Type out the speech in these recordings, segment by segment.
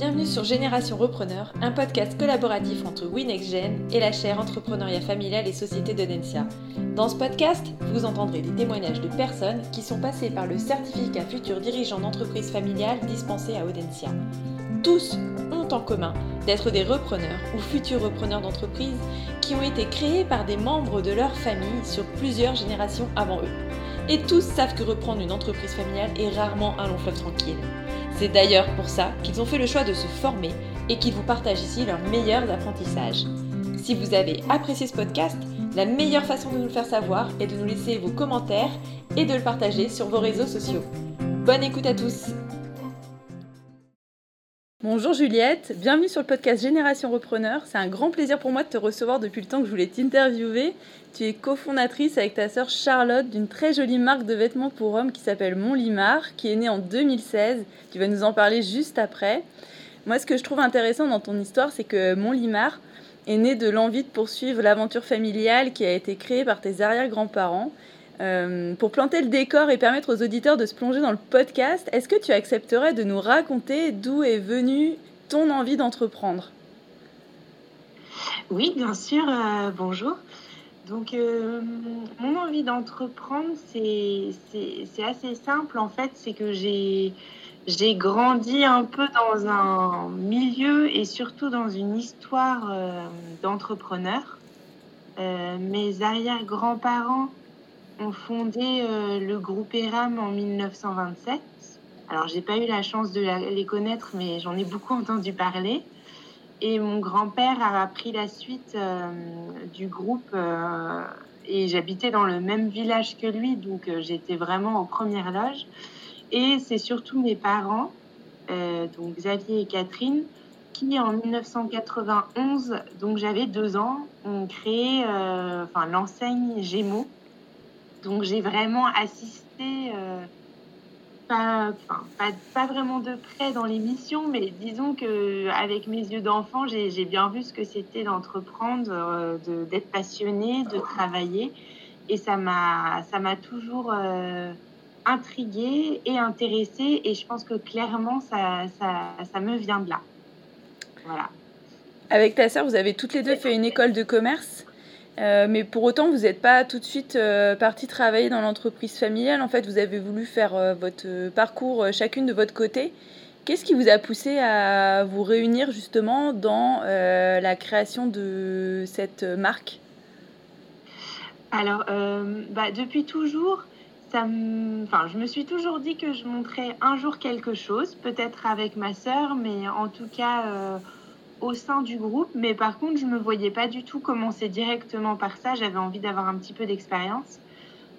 Bienvenue sur Génération Repreneur, un podcast collaboratif entre WinexGen et la chaire Entrepreneuriat familial et Société de. Dans ce podcast, vous entendrez des témoignages de personnes qui sont passées par le certificat futur dirigeant d'entreprise familiale dispensé à Audencia. Tous ont en commun d'être des repreneurs ou futurs repreneurs d'entreprise qui ont été créés par des membres de leur famille sur plusieurs générations avant eux. Et tous savent que reprendre une entreprise familiale est rarement un long fleuve tranquille. C'est d'ailleurs pour ça qu'ils ont fait le choix de se former et qu'ils vous partagent ici leurs meilleurs apprentissages. Si vous avez apprécié ce podcast, la meilleure façon de nous le faire savoir est de nous laisser vos commentaires et de le partager sur vos réseaux sociaux. Bonne écoute à tous Bonjour Juliette, bienvenue sur le podcast Génération Repreneur. C'est un grand plaisir pour moi de te recevoir depuis le temps que je voulais t'interviewer. Tu es cofondatrice avec ta sœur Charlotte d'une très jolie marque de vêtements pour hommes qui s'appelle Montlimar, qui est née en 2016. Tu vas nous en parler juste après. Moi, ce que je trouve intéressant dans ton histoire, c'est que Montlimar est né de l'envie de poursuivre l'aventure familiale qui a été créée par tes arrière-grands-parents euh, pour planter le décor et permettre aux auditeurs de se plonger dans le podcast, est-ce que tu accepterais de nous raconter d'où est venue ton envie d'entreprendre? Oui, bien sûr. Euh, bonjour. Donc, euh, mon envie d'entreprendre, c'est assez simple en fait. C'est que j'ai grandi un peu dans un milieu et surtout dans une histoire d'entrepreneur. mes arrière-grands-parents ont fondé euh, le groupe ERAM en 1927. Alors, j'ai pas eu la chance de les connaître, mais j'en ai beaucoup entendu parler. Et mon grand-père a pris la suite euh, du groupe euh, et j'habitais dans le même village que lui, donc j'étais vraiment aux premières loges. Et c'est surtout mes parents, donc Xavier et Catherine, qui en 1991, donc j'avais deux ans, ont créé l'enseigne Gémeaux donc j'ai vraiment assisté, euh, pas, pas, vraiment de près dans l'émission, mais disons qu'avec mes yeux d'enfant, j'ai bien vu ce que c'était d'entreprendre, euh, d'être passionné, de travailler. Et ça m'a toujours euh, intriguée et intéressée. Et je pense que clairement, ça, ça, ça me vient de là. Voilà. Avec ta sœur, vous avez toutes les deux fait une école de commerce? Euh, mais pour autant, vous n'êtes pas tout de suite euh, parti travailler dans l'entreprise familiale. En fait, vous avez voulu faire euh, votre parcours chacune de votre côté. Qu'est-ce qui vous a poussé à vous réunir justement dans la création de cette marque? Alors, bah, depuis toujours, ça enfin, je me suis toujours dit que je montrais un jour quelque chose, peut-être avec ma sœur, mais en tout cas au sein du groupe, mais par contre, je ne me voyais pas du tout commencer directement par ça. J'avais envie d'avoir un petit peu d'expérience.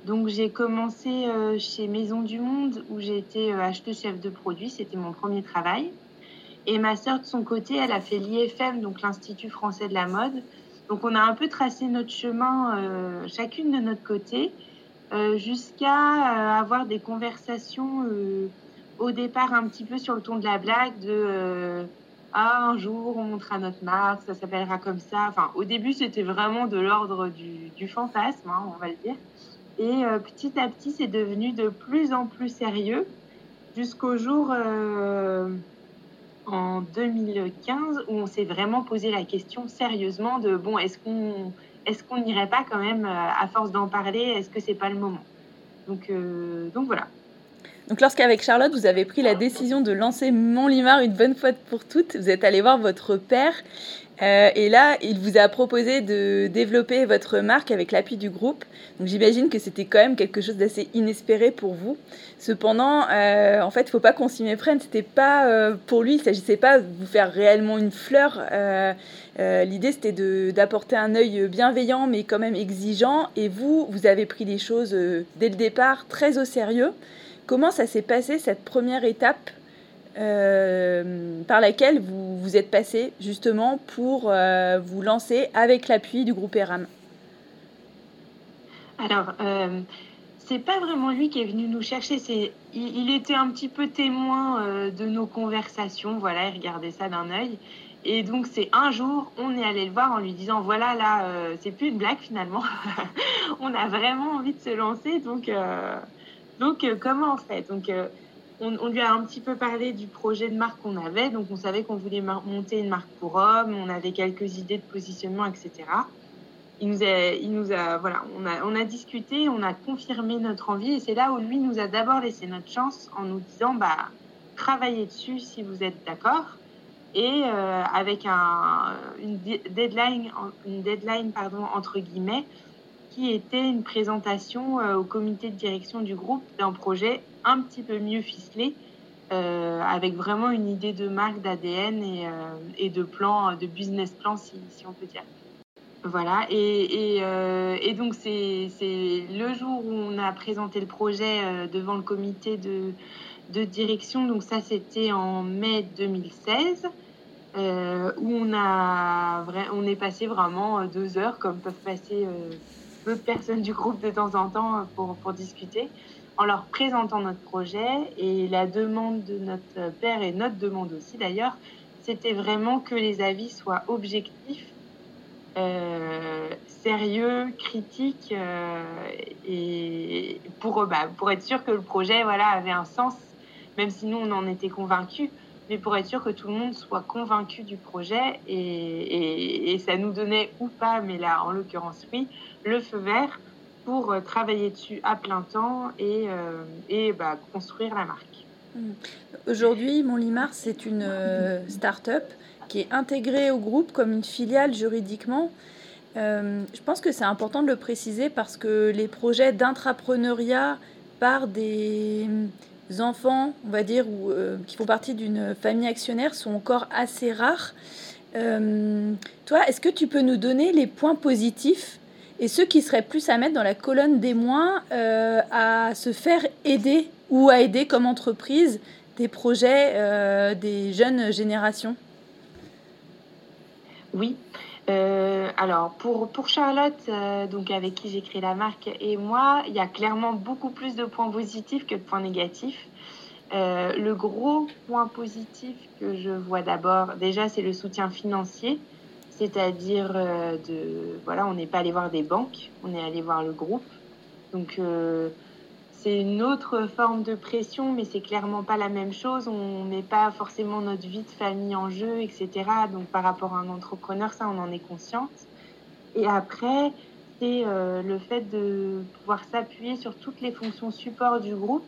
Donc, j'ai commencé euh, chez Maison du Monde, où j'ai été euh, acheteuse chef de produits. C'était mon premier travail. Et ma sœur, de son côté, elle a fait l'IFM, donc l'Institut français de la mode. Donc, on a un peu tracé notre chemin, euh, chacune de notre côté, jusqu'à avoir des conversations au départ un petit peu sur le ton de la blague, de ah, un jour, on montrera notre marque, ça s'appellera comme ça. Enfin, au début, c'était vraiment de l'ordre du, fantasme, hein, on va le dire. Et euh, petit à petit, c'est devenu de plus en plus sérieux jusqu'au jour euh, en 2015 où on s'est vraiment posé la question sérieusement de bon, est-ce qu'on est-ce n'irait pas quand même, euh, à force d'en parler, est-ce que c'est pas le moment? Donc voilà. Donc lorsqu'avec Charlotte, vous avez pris la décision de lancer Montlimar une bonne fois pour toutes, vous êtes allé voir votre père euh, et là, il vous a proposé de développer votre marque avec l'appui du groupe. Donc j'imagine que c'était quand même quelque chose d'assez inespéré pour vous. Cependant, euh, en fait, il ne faut pas qu'on s'y méprenne. C'était pas euh, pour lui, il ne s'agissait pas de vous faire réellement une fleur. L'idée, c'était d'apporter un œil bienveillant, mais quand même exigeant. Et vous, vous avez pris les choses dès le départ très au sérieux. Comment ça s'est passé cette première étape euh, par laquelle vous, vous êtes passé justement pour euh, vous lancer avec l'appui du groupe ERAM? Alors, euh, c'est pas vraiment lui qui est venu nous chercher. C'est, il, était un petit peu témoin euh, de nos conversations. Voilà, il regardait ça d'un œil. Et donc, c'est un jour, on est allé le voir en lui disant voilà, là, c'est plus une blague finalement. on a vraiment envie de se lancer. Donc, donc, euh, comment on fait? Donc, euh, on, lui a un petit peu parlé du projet de marque qu'on avait. Donc, on savait qu'on voulait monter une marque pour hommes. On avait quelques idées de positionnement, etc. Il nous a, il nous a, voilà, on a, on a discuté, on a confirmé notre envie. Et c'est là où lui nous a d'abord laissé notre chance en nous disant, bah, travaillez dessus si vous êtes d'accord. Et euh, avec un, une deadline, une deadline pardon, entre guillemets, qui était une présentation euh, au comité de direction du groupe d'un projet un petit peu mieux ficelé, euh, avec vraiment une idée de marque, d'ADN et, euh, et, de plan, de business plan, si, on peut dire. Voilà, et, donc c'est le jour où on a présenté le projet devant le comité de, direction, donc ça c'était en mai 2016. Euh, où on, a, on est passé vraiment deux heures, comme peuvent passer d'autres personnes du groupe de temps en temps pour, pour discuter en leur présentant notre projet. Et la demande de notre père et notre demande aussi d'ailleurs, c'était vraiment que les avis soient objectifs, euh, sérieux, critiques euh, et pour, bah, pour être sûr que le projet voilà, avait un sens, même si nous on en était convaincus, mais pour être sûr que tout le monde soit convaincu du projet et, ça nous donnait ou pas, mais là en l'occurrence oui, le feu vert pour euh, travailler dessus à plein temps et, euh, et bah, construire la marque. Mmh. Aujourd'hui, Montlimar, c'est une euh, start-up qui est intégrée au groupe comme une filiale juridiquement. Je pense que c'est important de le préciser parce que les projets d'intrapreneuriat par des enfants, on va dire, ou, euh, qui font partie d'une famille actionnaire sont encore assez rares. Euh, toi, est-ce que tu peux nous donner les points positifs et ceux qui seraient plus à mettre dans la colonne des moins euh, à se faire aider ou à aider comme entreprise des projets des jeunes générations? Oui. Euh, alors pour, pour Charlotte, euh, donc avec qui j'ai créé la marque et moi, il y a clairement beaucoup plus de points positifs que de points négatifs. Euh, le gros point positif que je vois d'abord, déjà, c'est le soutien financier c'est-à-dire de voilà, on n'est pas allé voir des banques, on est allé voir le groupe. Donc c'est une autre forme de pression, mais c'est clairement pas la même chose. On met pas forcément notre vie de famille en jeu, etc. Donc par rapport à un entrepreneur, ça, on en est consciente. Et après, c'est euh, le fait de pouvoir s'appuyer sur toutes les fonctions support du groupe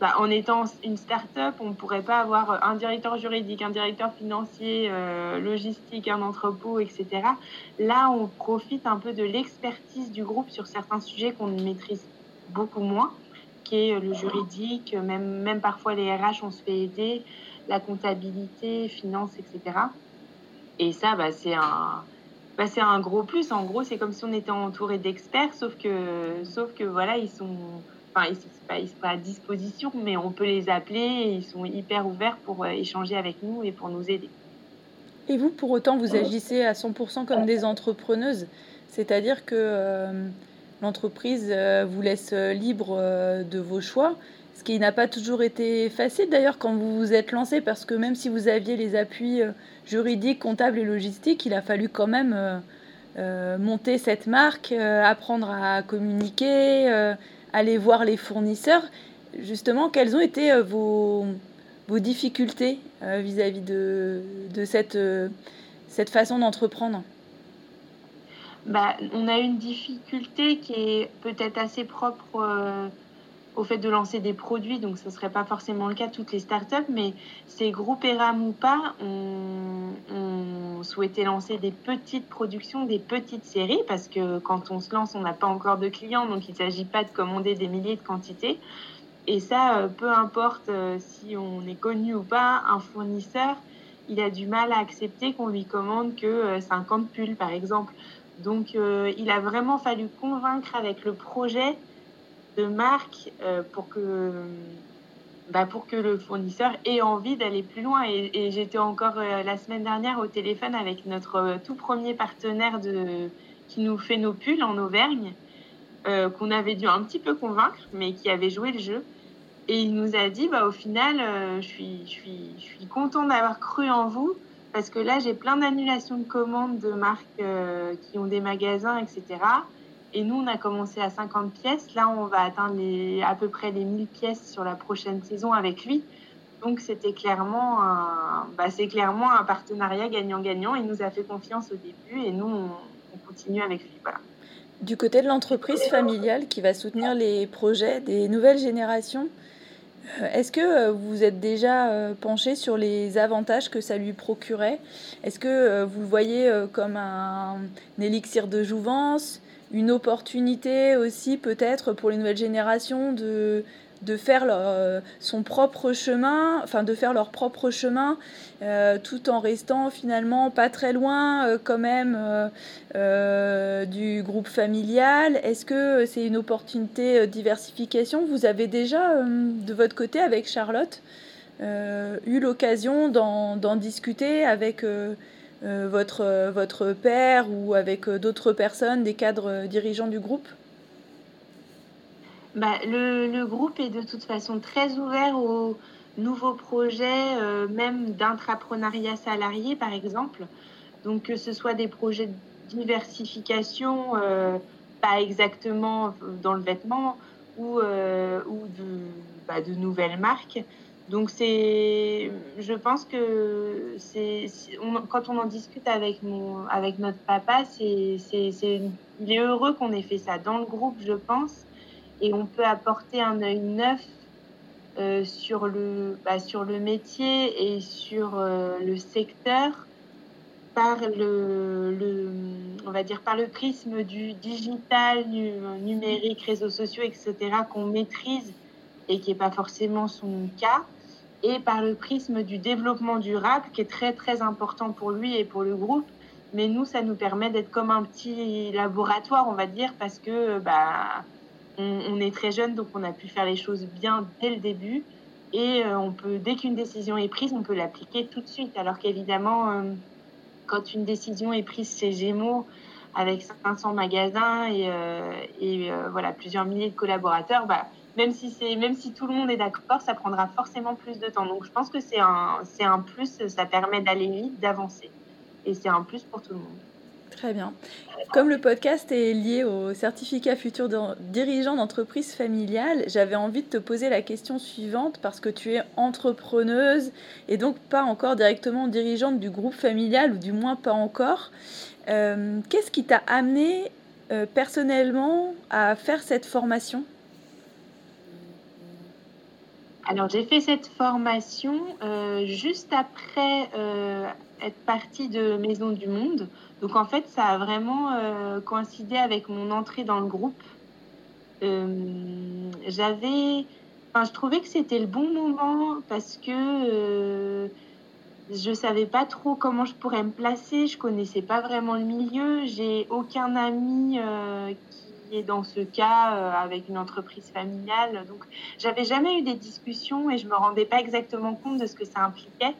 bah, en étant une start-up, on ne pourrait pas avoir un directeur juridique, un directeur financier, euh, logistique, un entrepôt, etc. Là, on profite un peu de l'expertise du groupe sur certains sujets qu'on maîtrise beaucoup moins, est le juridique, même, même parfois les RH, on se fait aider, la comptabilité, finance, etc. Et ça, bah, c'est un, bah, c'est un gros plus. En gros, c'est comme si on était entouré d'experts, sauf que, sauf que voilà, ils sont enfin, ils ne sont pas à disposition, mais on peut les appeler et ils sont hyper ouverts pour euh, échanger avec nous et pour nous aider. Et vous, pour autant, vous agissez à 100% comme des entrepreneuses, c'est-à-dire que euh, l'entreprise euh, vous laisse libre de vos choix, ce qui n'a pas toujours été facile d'ailleurs quand vous vous êtes lancé, parce que même si vous aviez les appuis juridiques, comptables et logistiques, il a fallu quand même monter cette marque, apprendre à communiquer aller voir les fournisseurs. Justement, quelles ont été euh, vos, difficultés euh, vis-à-vis de, euh, cette façon d'entreprendre? Bah, On a une difficulté qui est peut-être assez propre au fait de lancer des produits, donc ce ne serait pas forcément le cas de toutes les startups, mais ces groupes ERAM ou pas ont, on souhaité lancer des petites productions, des petites séries, parce que quand on se lance, on n'a pas encore de clients, donc il ne s'agit pas de commander des milliers de quantités. Et ça, euh, peu importe euh, si on est connu ou pas, un fournisseur, il a du mal à accepter qu'on lui commande que 50 euh, pulls, par exemple. Donc, il a vraiment fallu convaincre avec le projet de marque euh, pour que bah, pour que le fournisseur ait envie d'aller plus loin. Et, j'étais encore euh, la semaine dernière au téléphone avec notre euh, tout premier partenaire qui nous fait nos pulls en Auvergne, qu'on avait dû un petit peu convaincre, mais qui avait joué le jeu. Et il nous a dit, bah, au final, je suis content d'avoir cru en vous, parce que là, j'ai plein d'annulations de commandes de marques qui ont des magasins, etc. et nous, on a commencé à 50 pièces. Là, on va atteindre les, à peu près les 1000 pièces sur la prochaine saison avec lui. Donc, c'était clairement un, bah, c'est clairement un partenariat gagnant-gagnant. Il nous a fait confiance au début et nous, on, continue avec lui. Voilà. Du côté de l'entreprise familiale qui va soutenir les projets des nouvelles générations, euh, est-ce que euh, vous êtes déjà euh, penché sur les avantages que ça lui procurait? Est-ce que vous le voyez comme un, élixir de jouvence, une opportunité aussi peut-être pour les nouvelles générations de de faire leur, son propre chemin, enfin de faire leur propre chemin, euh, tout en restant finalement pas très loin euh, quand même euh, du groupe familial. Est-ce que c'est une opportunité diversification? Vous avez déjà de votre côté avec Charlotte eu l'occasion d'en discuter avec votre, votre père ou avec d'autres personnes, des cadres dirigeants du groupe? Bah, le, groupe est de toute façon très ouvert aux nouveaux projets, euh, même d'intrapreneuriat salarié par exemple. Donc que ce soit des projets de diversification, euh, pas exactement dans le vêtement, ou, euh, bah, de nouvelles marques. Donc c'est, je pense que c'est, quand on en discute avec mon, notre papa, c'est, il est heureux qu'on ait fait ça dans le groupe, je pense et on peut apporter un œil neuf euh, sur, le, bah, sur le métier et sur euh, le secteur par le, le, on va dire par le prisme du digital, numérique, réseaux sociaux, etc., qu'on maîtrise et qui n'est pas forcément son cas, et par le prisme du développement durable, qui est très très important pour lui et pour le groupe. Mais nous, ça nous permet d'être comme un petit laboratoire, on va dire, parce que bah, on, est très jeune, donc on a pu faire les choses bien dès le début. Et euh, on peut, dès qu'une décision est prise, on peut l'appliquer tout de suite. Alors qu'évidemment, euh, quand une décision est prise chez Gémeaux, avec 500 magasins et, euh, voilà plusieurs milliers de collaborateurs, bah, même si c'est même si tout le monde est d'accord, ça prendra forcément plus de temps. Donc je pense que c'est un c'est un plus, ça permet d'aller vite, d'avancer, et c'est un plus pour tout le monde. Très bien. Comme le podcast est lié au certificat futur dirigeant d'entreprise familiale, j'avais envie de te poser la question suivante parce que tu es entrepreneuse et donc pas encore directement dirigeante du groupe familial ou du moins pas encore. Euh, qu'est-ce qui t'a amené euh, personnellement à faire cette formation? Alors j'ai fait cette formation euh, juste après être partie de Maison du Monde. Donc en fait, ça a vraiment euh, coïncidé avec mon entrée dans le groupe. Euh, j'avais, enfin, je trouvais que c'était le bon moment parce que euh, je savais pas trop comment je pourrais me placer. Je connaissais pas vraiment le milieu. J'ai aucun ami qui est dans ce cas avec une entreprise familiale. Donc j'avais jamais eu des discussions et je me rendais pas exactement compte de ce que ça impliquait.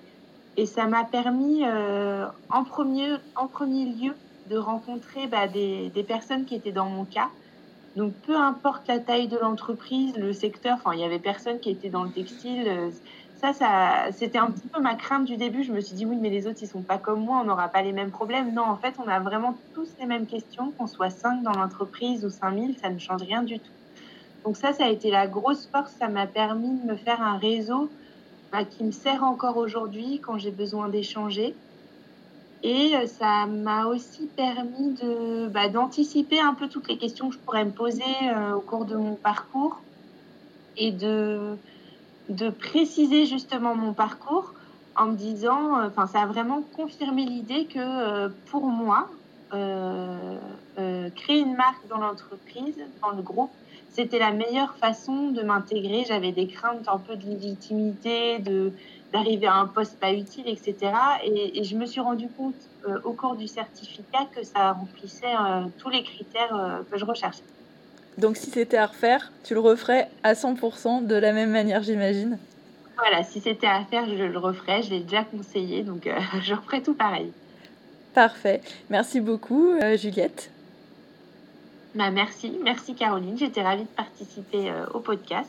Et ça m'a permis, euh, en, premier, en premier lieu, de rencontrer bah, des, personnes qui étaient dans mon cas. Donc, peu importe la taille de l'entreprise, le secteur, enfin, il y avait personne qui était dans le textile. Euh, ça, ça c'était un petit peu ma crainte du début. Je me suis dit, oui, mais les autres, ils sont pas comme moi, on n'aura pas les mêmes problèmes. Non, en fait, on a vraiment tous les mêmes questions, qu'on soit 5 dans l'entreprise ou 5000, ça ne change rien du tout. Donc ça, ça a été la grosse force. Ça m'a permis de me faire un réseau bah, qui me sert encore aujourd'hui quand j'ai besoin d'échanger. Et euh, ça m'a aussi permis de, bah, d'anticiper un peu toutes les questions que je pourrais me poser euh, au cours de mon parcours et de, de préciser justement mon parcours en me disant, euh, enfin, ça a vraiment confirmé l'idée que pour moi, créer une marque dans l'entreprise, dans le groupe, c'était la meilleure façon de m'intégrer. J'avais des craintes un peu de légitimité, de d'arriver à un poste pas utile, etc. Et, je me suis rendu compte euh, au cours du certificat que ça remplissait euh, tous les critères euh, que je recherchais. Donc si c'était à refaire, tu le referais à 100% de la même manière, j'imagine? Voilà, si c'était à faire, je le referais. Je l'ai déjà conseillé, donc je referais tout pareil. Parfait. Merci beaucoup, Juliette. Bah, merci, merci Caroline. J'étais ravie de participer euh, au podcast.